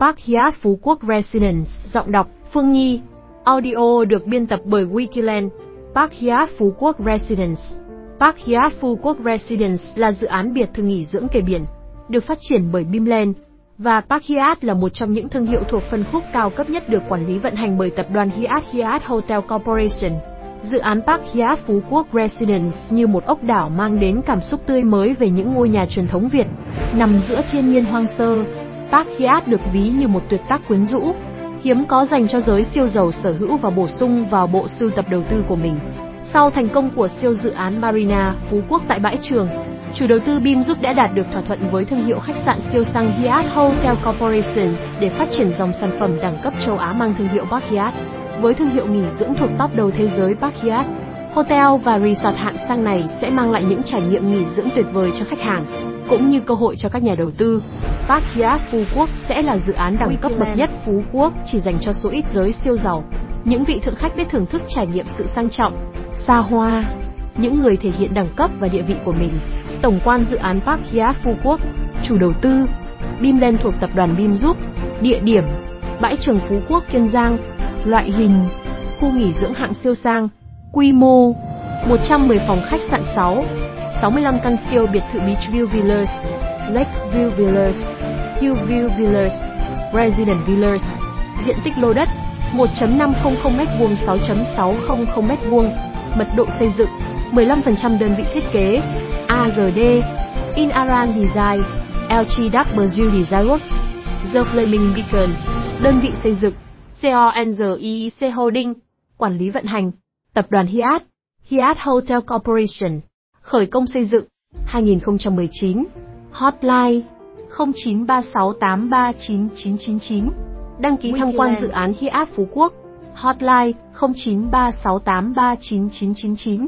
Park Hyatt Phú Quốc Residence, giọng đọc Phương Nhi. Audio được biên tập bởi Wikiland. Park Hyatt Phú Quốc Residence. Park Hyatt Phú Quốc Residence là dự án biệt thự nghỉ dưỡng kề biển, được phát triển bởi Bimland và Park Hyatt là một trong những thương hiệu thuộc phân khúc cao cấp nhất được quản lý vận hành bởi tập đoàn Hyatt Hyatt Hotel Corporation. Dự án Park Hyatt Phú Quốc Residence như một ốc đảo mang đến cảm xúc tươi mới về những ngôi nhà truyền thống Việt, nằm giữa thiên nhiên hoang sơ. Park Hyatt được ví như một tuyệt tác quyến rũ, hiếm có dành cho giới siêu giàu sở hữu và bổ sung vào bộ sưu tập đầu tư của mình. Sau thành công của siêu dự án Marina Phú Quốc tại bãi trường, chủ đầu tư BIM giúp đã đạt được thỏa thuận với thương hiệu khách sạn siêu sang Hyatt Hotel Corporation để phát triển dòng sản phẩm đẳng cấp châu Á mang thương hiệu Park Hyatt. Với thương hiệu nghỉ dưỡng thuộc top đầu thế giới Park Hyatt, hotel và resort hạng sang này sẽ mang lại những trải nghiệm nghỉ dưỡng tuyệt vời cho khách hàng, cũng như cơ hội cho các nhà đầu tư. Park Hyatt Phú Quốc sẽ là dự án đẳng cấp bậc nhất Phú Quốc chỉ dành cho số ít giới siêu giàu. Những vị thượng khách biết thưởng thức trải nghiệm sự sang trọng, xa hoa, những người thể hiện đẳng cấp và địa vị của mình. Tổng quan dự án Park Hyatt Phú Quốc, chủ đầu tư, Bimland thuộc tập đoàn Bim Group, địa điểm, bãi trường Phú Quốc Kiên Giang, loại hình, khu nghỉ dưỡng hạng siêu sang, quy mô, 110 phòng khách sạn 6, 65 căn siêu biệt thự Beachview Villas, Lakeview Villas, Hillview Villas, Resident Villas, diện tích lô đất 1.500m2 6.600m2, mật độ xây dựng 15% đơn vị thiết kế ARD, Inaran Design, LGW Design Works, The Flaming Beacon, đơn vị xây dựng CONGIC Holding, quản lý vận hành, tập đoàn Hyatt, Hyatt Hotel Corporation, khởi công xây dựng 2019, hotline 0936839999, đăng ký tham quan dự án Hyatt Phú Quốc, hotline 0936839999.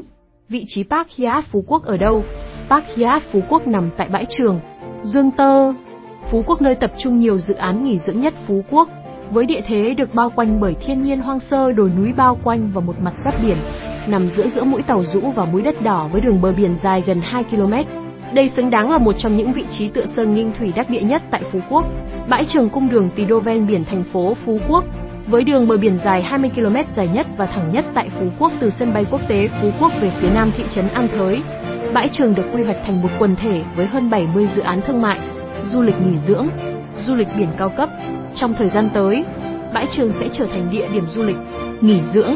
Vị trí Park Hyatt Phú Quốc ở đâu? Park Hyatt Phú Quốc nằm tại bãi trường Dương Tơ, Phú Quốc nơi tập trung nhiều dự án nghỉ dưỡng nhất Phú Quốc, với địa thế được bao quanh bởi thiên nhiên hoang sơ đồi núi bao quanh và một mặt giáp biển, nằm giữa giữa mũi tàu rũ và mũi đất đỏ với đường bờ biển dài gần 2 km. Đây xứng đáng là một trong những vị trí tựa sơn nghinh thủy đắc địa nhất tại Phú Quốc. Bãi trường cung đường tì đô ven biển thành phố Phú Quốc, với đường bờ biển dài 20 km dài nhất và thẳng nhất tại Phú Quốc từ sân bay quốc tế Phú Quốc về phía nam thị trấn An Thới. Bãi trường được quy hoạch thành một quần thể với hơn 70 dự án thương mại, du lịch nghỉ dưỡng, du lịch biển cao cấp. Trong thời gian tới, bãi trường sẽ trở thành địa điểm du lịch, nghỉ dưỡng,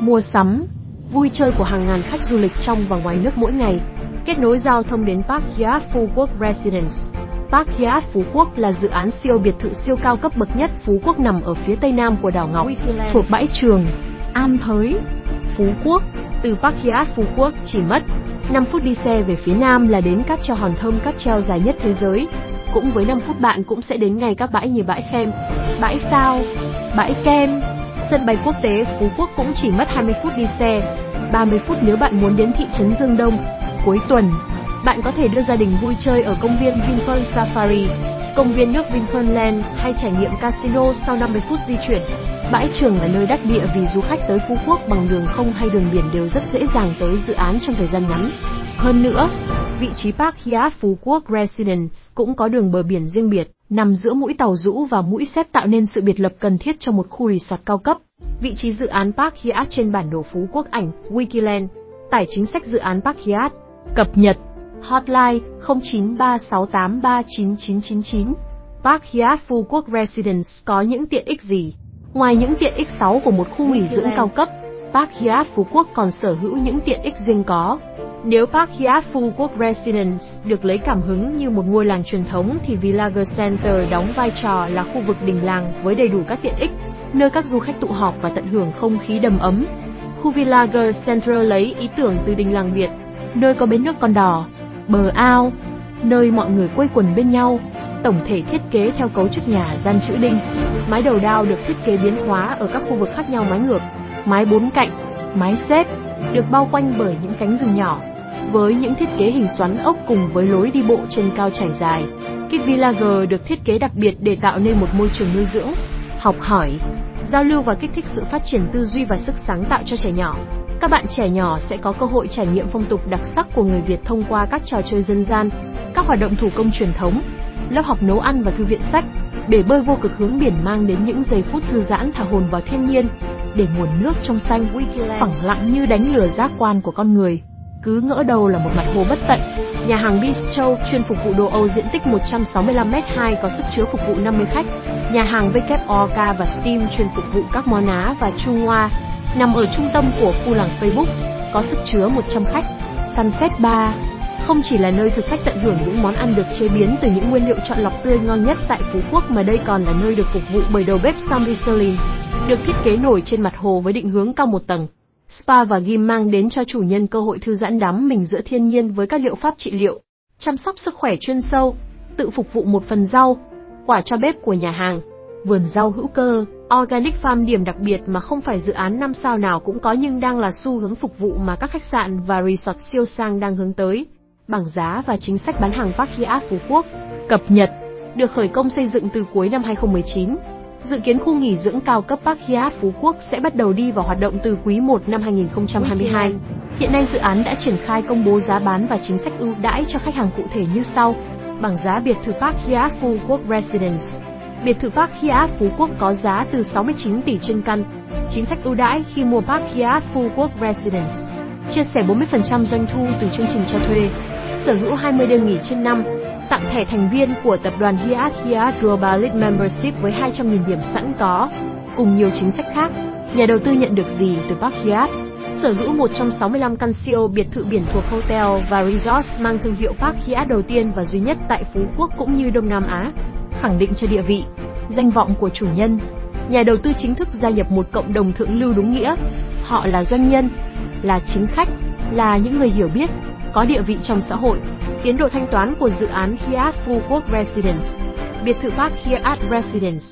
mua sắm, vui chơi của hàng ngàn khách du lịch trong và ngoài nước mỗi ngày, kết nối giao thông đến Park Hyatt Phú Quốc Residence. Park Hyatt Phú Quốc là dự án siêu biệt thự siêu cao cấp bậc nhất Phú Quốc nằm ở phía tây nam của đảo Ngọc, thuộc bãi trường An Thới, Phú Quốc. Từ Park Hyatt Phú Quốc chỉ mất 5 phút đi xe về phía nam là đến cáp treo hòn thơm cáp treo dài nhất thế giới. Cũng với 5 phút bạn cũng sẽ đến ngay các bãi như bãi Khem, bãi Sao, bãi Kem. Sân bay quốc tế Phú Quốc cũng chỉ mất 20 phút đi xe, 30 phút nếu bạn muốn đến thị trấn Dương Đông. Cuối tuần, bạn có thể đưa gia đình vui chơi ở công viên Vinpearl Safari, công viên nước Vinpearl Land hay trải nghiệm casino sau 50 phút di chuyển. Bãi trường là nơi đắc địa vì du khách tới Phú Quốc bằng đường không hay đường biển đều rất dễ dàng tới dự án trong thời gian ngắn. Hơn nữa, vị trí Park Hyatt Phú Quốc Residence cũng có đường bờ biển riêng biệt, nằm giữa mũi tàu rũ và mũi xếp tạo nên sự biệt lập cần thiết cho một khu resort cao cấp. Vị trí dự án Park Hyatt trên bản đồ Phú Quốc ảnh Wikiland, tải chính sách dự án Park Hyatt, cập nhật Hotline 0936839999. Park Hyatt Phú Quốc Residence có những tiện ích gì? Ngoài những tiện ích 6 của một khu nghỉ dưỡng cao cấp, Park Hyatt Phú Quốc còn sở hữu những tiện ích riêng có. Nếu Park Hyatt Quốc Residence được lấy cảm hứng như một ngôi làng truyền thống thì Villager Center đóng vai trò là khu vực đình làng với đầy đủ các tiện ích, nơi các du khách tụ họp và tận hưởng không khí đầm ấm. Khu Villager Center lấy ý tưởng từ đình làng Việt, nơi có bến nước con đỏ, bờ ao, nơi mọi người quây quần bên nhau. Tổng thể thiết kế theo cấu trúc nhà gian chữ đinh. Mái đầu đao được thiết kế biến hóa ở các khu vực khác nhau mái ngược, mái bốn cạnh, mái xếp, được bao quanh bởi những cánh rừng nhỏ. Với những thiết kế hình xoắn ốc cùng với lối đi bộ trên cao trải dài, Kid Village được thiết kế đặc biệt để tạo nên một môi trường nuôi dưỡng, học hỏi, giao lưu và kích thích sự phát triển tư duy và sức sáng tạo cho trẻ nhỏ. Các bạn trẻ nhỏ sẽ có cơ hội trải nghiệm phong tục đặc sắc của người Việt thông qua các trò chơi dân gian, các hoạt động thủ công truyền thống, lớp học nấu ăn và thư viện sách. Bể bơi vô cực hướng biển mang đến những giây phút thư giãn thả hồn vào thiên nhiên, để nguồn nước trong xanh phẳng lặng như đánh lừa giác quan của con người. Cứ ngỡ đầu là một mặt hồ bất tận, nhà hàng Bistro chuyên phục vụ đồ Âu diện tích 165m2 có sức chứa phục vụ 50 khách, nhà hàng WOK và Steam chuyên phục vụ các món Á và Trung Hoa, nằm ở trung tâm của khu làng Facebook, có sức chứa 100 khách. Sunset Bar không chỉ là nơi thực khách tận hưởng những món ăn được chế biến từ những nguyên liệu chọn lọc tươi ngon nhất tại Phú Quốc mà đây còn là nơi được phục vụ bởi đầu bếp Sam Michelin, được thiết kế nổi trên mặt hồ với định hướng cao một tầng. Spa và gym mang đến cho chủ nhân cơ hội thư giãn đắm mình giữa thiên nhiên với các liệu pháp trị liệu, chăm sóc sức khỏe chuyên sâu, tự phục vụ một phần rau, quả cho bếp của nhà hàng, vườn rau hữu cơ, Organic Farm điểm đặc biệt mà không phải dự án năm sao nào cũng có nhưng đang là xu hướng phục vụ mà các khách sạn và resort siêu sang đang hướng tới bảng giá và chính sách bán hàng Park Hyatt Phú Quốc, cập nhật, được khởi công xây dựng từ cuối năm 2019. Dự kiến khu nghỉ dưỡng cao cấp Park Hyatt Phú Quốc sẽ bắt đầu đi vào hoạt động từ quý 1 năm 2022. Hiện nay dự án đã triển khai công bố giá bán và chính sách ưu đãi cho khách hàng cụ thể như sau. Bảng giá biệt thự Park Hyatt Phú Quốc Residence. Biệt thự Park Hyatt Phú Quốc có giá từ 69 tỷ trên căn. Chính sách ưu đãi khi mua Park Hyatt Phú Quốc Residence. Chia sẻ 40% doanh thu từ chương trình cho thuê sở hữu 20 đêm nghỉ trên năm, tặng thẻ thành viên của tập đoàn Hyatt Hyatt Global Elite Membership với 200.000 điểm sẵn có, cùng nhiều chính sách khác. Nhà đầu tư nhận được gì từ Park Hyatt? Sở hữu một trong 65 căn siêu biệt thự biển thuộc hotel và resort mang thương hiệu Park Hyatt đầu tiên và duy nhất tại Phú Quốc cũng như Đông Nam Á, khẳng định cho địa vị, danh vọng của chủ nhân. Nhà đầu tư chính thức gia nhập một cộng đồng thượng lưu đúng nghĩa. Họ là doanh nhân, là chính khách, là những người hiểu biết, có địa vị trong xã hội. Tiến độ thanh toán của dự án Hyatt Phú Quốc Residence, biệt thự Park Hyatt Residence,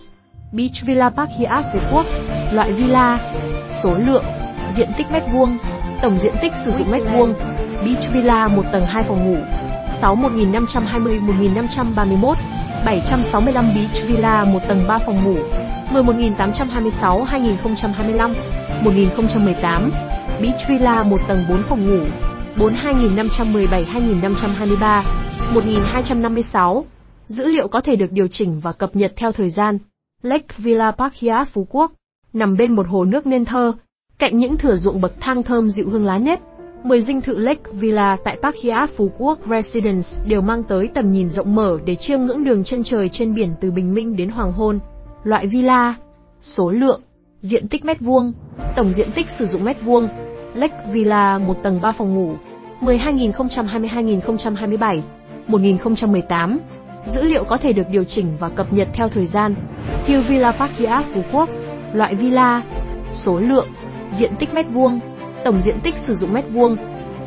Beach Villa Park Hyatt Phú Quốc, loại villa, số lượng, diện tích mét vuông, tổng diện tích sử dụng mét vuông, Beach Villa một tầng 2 phòng ngủ, 6 1520 1531, 765 Beach Villa một tầng 3 phòng ngủ, 11826 2025, 1018, Beach Villa một tầng 4 phòng ngủ, 42517-2523, 1256. Dữ liệu có thể được điều chỉnh và cập nhật theo thời gian. Lake Villa Park Phú Quốc, nằm bên một hồ nước nên thơ, cạnh những thửa ruộng bậc thang thơm dịu hương lá nếp. 10 dinh thự Lake Villa tại Park Phú Quốc Residence đều mang tới tầm nhìn rộng mở để chiêm ngưỡng đường chân trời trên biển từ bình minh đến hoàng hôn. Loại villa, số lượng, diện tích mét vuông, tổng diện tích sử dụng mét vuông, Lake Villa một tầng 3 phòng ngủ, 12-2022-2027, 1018. Dữ liệu có thể được điều chỉnh và cập nhật theo thời gian. Hill Villa Park Hyatt Phú Quốc, loại villa, số lượng, diện tích mét vuông, tổng diện tích sử dụng mét vuông.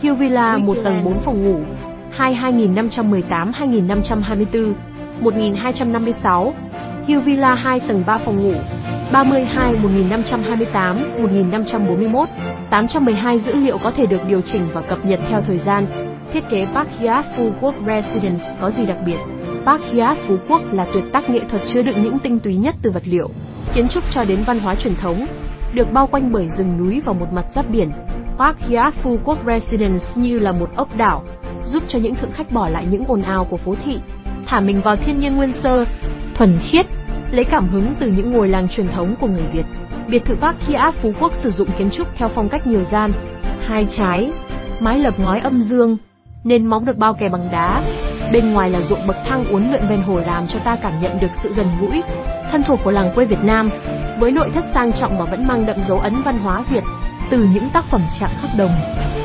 Hill Villa một tầng 4 phòng ngủ, 22.518-2524, 1256. Hill Villa 2 tầng 3 phòng ngủ, 32 1528 1541 812 dữ liệu có thể được điều chỉnh và cập nhật theo thời gian. Thiết kế Park Hyatt Phú Quốc Residence có gì đặc biệt? Park Hyatt Phú Quốc là tuyệt tác nghệ thuật chứa đựng những tinh túy nhất từ vật liệu, kiến trúc cho đến văn hóa truyền thống, được bao quanh bởi rừng núi và một mặt giáp biển. Park Hyatt Phú Quốc Residence như là một ốc đảo, giúp cho những thượng khách bỏ lại những ồn ào của phố thị, thả mình vào thiên nhiên nguyên sơ, thuần khiết, lấy cảm hứng từ những ngôi làng truyền thống của người Việt. Biệt thự Park Hyatt Phú Quốc sử dụng kiến trúc theo phong cách nhiều gian, hai trái, mái lập ngói âm dương, nền móng được bao kè bằng đá. Bên ngoài là ruộng bậc thang uốn lượn ven hồ làm cho ta cảm nhận được sự gần gũi, thân thuộc của làng quê Việt Nam, với nội thất sang trọng mà vẫn mang đậm dấu ấn văn hóa Việt, từ những tác phẩm chạm khắc đồng,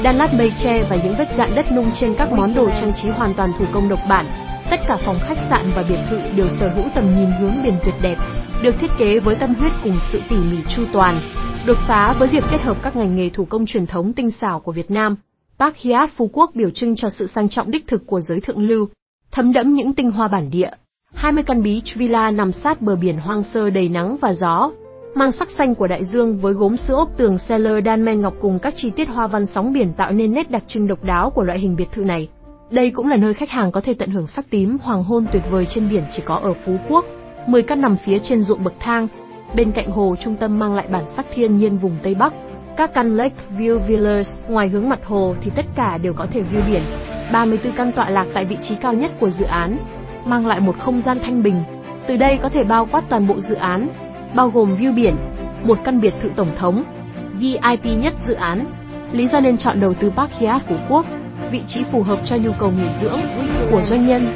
đan lát mây tre và những vết dạn đất nung trên các món đồ trang trí hoàn toàn thủ công độc bản. Tất cả phòng khách sạn và biệt thự đều sở hữu tầm nhìn hướng biển tuyệt đẹp, được thiết kế với tâm huyết cùng sự tỉ mỉ chu toàn, đột phá với việc kết hợp các ngành nghề thủ công truyền thống tinh xảo của Việt Nam. Park Hyatt Phú Quốc biểu trưng cho sự sang trọng đích thực của giới thượng lưu, thấm đẫm những tinh hoa bản địa. 20 căn beach villa nằm sát bờ biển hoang sơ đầy nắng và gió, mang sắc xanh của đại dương với gốm sữa ốp tường Seller đan men ngọc cùng các chi tiết hoa văn sóng biển tạo nên nét đặc trưng độc đáo của loại hình biệt thự này. Đây cũng là nơi khách hàng có thể tận hưởng sắc tím hoàng hôn tuyệt vời trên biển chỉ có ở Phú Quốc. 10 căn nằm phía trên ruộng bậc thang, bên cạnh hồ trung tâm mang lại bản sắc thiên nhiên vùng Tây Bắc. Các căn Lake View Villas ngoài hướng mặt hồ thì tất cả đều có thể view biển. 34 căn tọa lạc tại vị trí cao nhất của dự án, mang lại một không gian thanh bình, Từ đây có thể bao quát toàn bộ dự án, bao gồm view biển, một căn biệt thự tổng thống, VIP nhất dự án. Lý do nên chọn đầu tư Park Hyatt Phú Quốc, vị trí phù hợp cho nhu cầu nghỉ dưỡng của doanh nhân,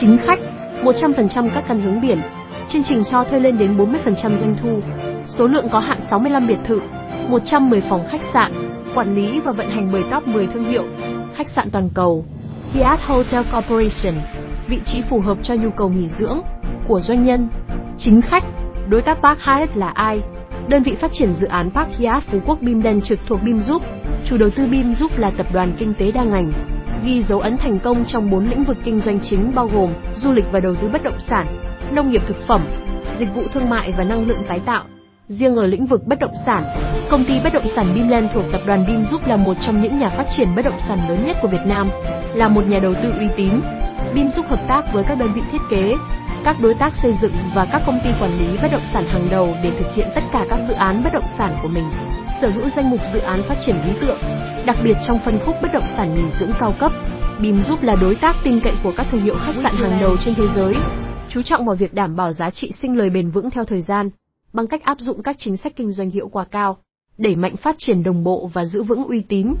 chính khách, 100% các căn hướng biển. Chương trình cho thuê lên đến 40% doanh thu. Số lượng có hạn 65 biệt thự, 110 phòng khách sạn, quản lý và vận hành bởi top 10 thương hiệu, khách sạn toàn cầu. Hyatt Hotel Corporation, vị trí phù hợp cho nhu cầu nghỉ dưỡng của doanh nhân, chính khách. Đối tác Park Hyatt là ai? Đơn vị phát triển dự án Park Hyatt Phú Quốc Bimden trực thuộc Bim Chủ đầu tư Bim là tập đoàn kinh tế đa ngành, ghi dấu ấn thành công trong 4 lĩnh vực kinh doanh chính bao gồm du lịch và đầu tư bất động sản, nông nghiệp thực phẩm, dịch vụ thương mại và năng lượng tái tạo. Riêng ở lĩnh vực bất động sản, công ty bất động sản Bimland thuộc tập đoàn Bim giúp là một trong những nhà phát triển bất động sản lớn nhất của Việt Nam, là một nhà đầu tư uy tín. Bim giúp hợp tác với các đơn vị thiết kế, các đối tác xây dựng và các công ty quản lý bất động sản hàng đầu để thực hiện tất cả các dự án bất động sản của mình. Sở hữu danh mục dự án phát triển lý tượng, đặc biệt trong phân khúc bất động sản nghỉ dưỡng cao cấp. Bim giúp là đối tác tin cậy của các thương hiệu khách sạn hàng đầu trên thế giới, chú trọng vào việc đảm bảo giá trị sinh lời bền vững theo thời gian bằng cách áp dụng các chính sách kinh doanh hiệu quả cao, đẩy mạnh phát triển đồng bộ và giữ vững uy tín.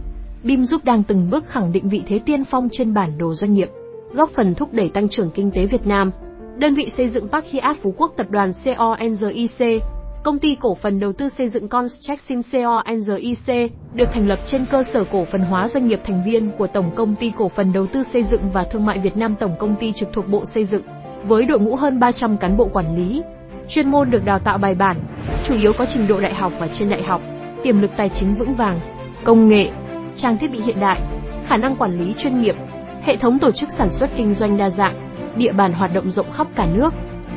BIM giúp đang từng bước khẳng định vị thế tiên phong trên bản đồ doanh nghiệp, góp phần thúc đẩy tăng trưởng kinh tế Việt Nam. Đơn vị xây dựng Park Hyatt Phú Quốc tập đoàn CONGIC, công ty cổ phần đầu tư xây dựng Construction CONGIC, được thành lập trên cơ sở cổ phần hóa doanh nghiệp thành viên của Tổng công ty cổ phần đầu tư xây dựng và thương mại Việt Nam Tổng công ty trực thuộc Bộ Xây dựng, với đội ngũ hơn 300 cán bộ quản lý, chuyên môn được đào tạo bài bản, chủ yếu có trình độ đại học và trên đại học, tiềm lực tài chính vững vàng, công nghệ, trang thiết bị hiện đại, khả năng quản lý chuyên nghiệp, hệ thống tổ chức sản xuất kinh doanh đa dạng, địa bàn hoạt động rộng khắp cả nước.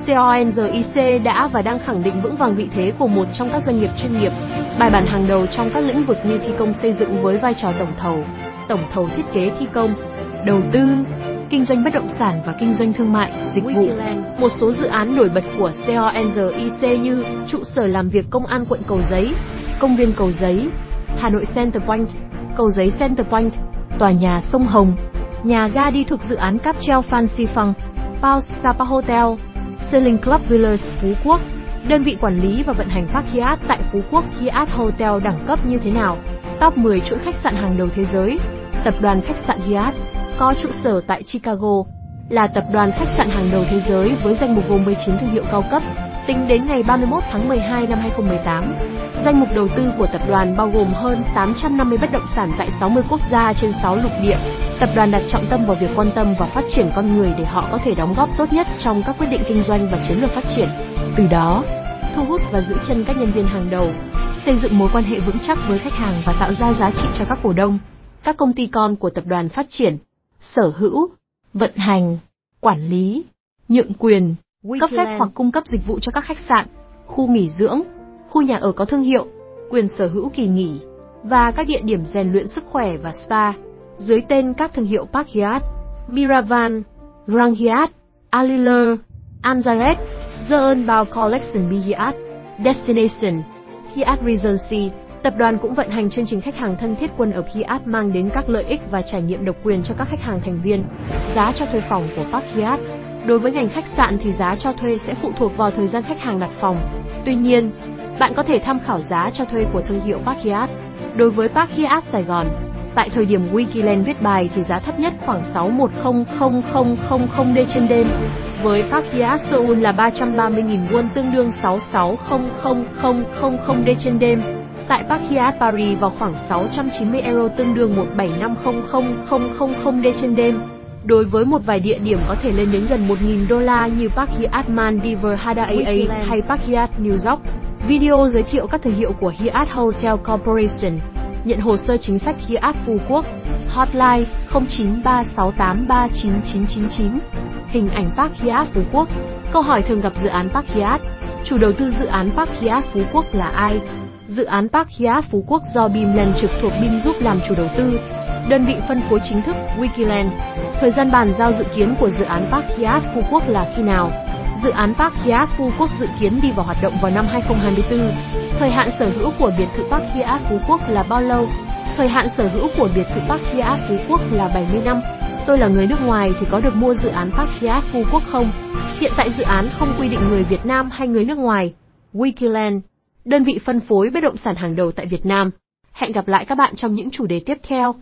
CONGIC đã và đang khẳng định vững vàng vị thế của một trong các doanh nghiệp chuyên nghiệp, bài bản hàng đầu trong các lĩnh vực như thi công xây dựng với vai trò tổng thầu, tổng thầu thiết kế thi công, đầu tư, kinh doanh bất động sản và kinh doanh thương mại, dịch vụ. Một số dự án nổi bật của CONGIC như trụ sở làm việc công an quận Cầu Giấy, công viên Cầu Giấy, Hà Nội Center Point, Cầu Giấy Center Point, tòa nhà sông Hồng, nhà ga đi thuộc dự án cáp treo Phan Xipang, Pao Sapa Hotel, Sailing Club Village Phú Quốc. Đơn vị quản lý và vận hành Park Hyatt tại Phú Quốc Hyatt Hotel đẳng cấp như thế nào? Top 10 chuỗi khách sạn hàng đầu thế giới. Tập đoàn khách sạn Hyatt có trụ sở tại Chicago, là tập đoàn khách sạn hàng đầu thế giới với danh mục gồm 19 thương hiệu cao cấp. Tính đến ngày 31 tháng 12 năm 2018, danh mục đầu tư của tập đoàn bao gồm hơn 850 bất động sản tại 60 quốc gia trên 6 lục địa. Tập đoàn đặt trọng tâm vào việc quan tâm và phát triển con người để họ có thể đóng góp tốt nhất trong các quyết định kinh doanh và chiến lược phát triển. Từ đó, thu hút và giữ chân các nhân viên hàng đầu, xây dựng mối quan hệ vững chắc với khách hàng và tạo ra giá trị cho các cổ đông. Các công ty con của tập đoàn phát triển sở hữu, vận hành, quản lý, nhượng quyền, cấp phép hoặc cung cấp dịch vụ cho các khách sạn, khu nghỉ dưỡng, khu nhà ở có thương hiệu, quyền sở hữu kỳ nghỉ và các địa điểm rèn luyện sức khỏe và spa dưới tên các thương hiệu Park Hyatt, Miravan, Grand Hyatt, Alila, Anzaret, The Bao Collection Be Hyatt, Destination, Hyatt Regency, Tập đoàn cũng vận hành chương trình khách hàng thân thiết quân ở Hyatt mang đến các lợi ích và trải nghiệm độc quyền cho các khách hàng thành viên. Giá cho thuê phòng của Park Hyatt Đối với ngành khách sạn thì giá cho thuê sẽ phụ thuộc vào thời gian khách hàng đặt phòng. Tuy nhiên, bạn có thể tham khảo giá cho thuê của thương hiệu Park Hyatt. Đối với Park Hyatt Sài Gòn, tại thời điểm Wikiland viết bài thì giá thấp nhất khoảng 610000 D trên đêm. Với Park Hyatt Seoul là 330.000 won tương đương 660000 D trên đêm. Tại Park Hyatt Paris vào khoảng 690 euro tương đương 1750000 D trên đêm. Đối với một vài địa điểm có thể lên đến gần 1.000 đô la như Park Hyatt Maldives Hada AA hay Park Hyatt New York. Video giới thiệu các thương hiệu của Hyatt Hotel Corporation. Nhận hồ sơ chính sách Hyatt Phú Quốc. Hotline 0936839999. Hình ảnh Park Hyatt Phú Quốc. Câu hỏi thường gặp dự án Park Hyatt. Chủ đầu tư dự án Park Hyatt Phú Quốc là ai? Dự án Park Hyatt Phú Quốc do Bimland trực thuộc Bim giúp làm chủ đầu tư. Đơn vị phân phối chính thức Wikiland. Thời gian bàn giao dự kiến của dự án Park Hyatt Phú Quốc là khi nào? Dự án Park Hyatt Phú Quốc dự kiến đi vào hoạt động vào năm 2024. Thời hạn sở hữu của biệt thự Park Hyatt Phú Quốc là bao lâu? Thời hạn sở hữu của biệt thự Park Hyatt Phú Quốc là 70 năm. Tôi là người nước ngoài thì có được mua dự án Park Hyatt Phú Quốc không? Hiện tại dự án không quy định người Việt Nam hay người nước ngoài. Wikiland, đơn vị phân phối bất động sản hàng đầu tại Việt Nam. Hẹn gặp lại các bạn trong những chủ đề tiếp theo.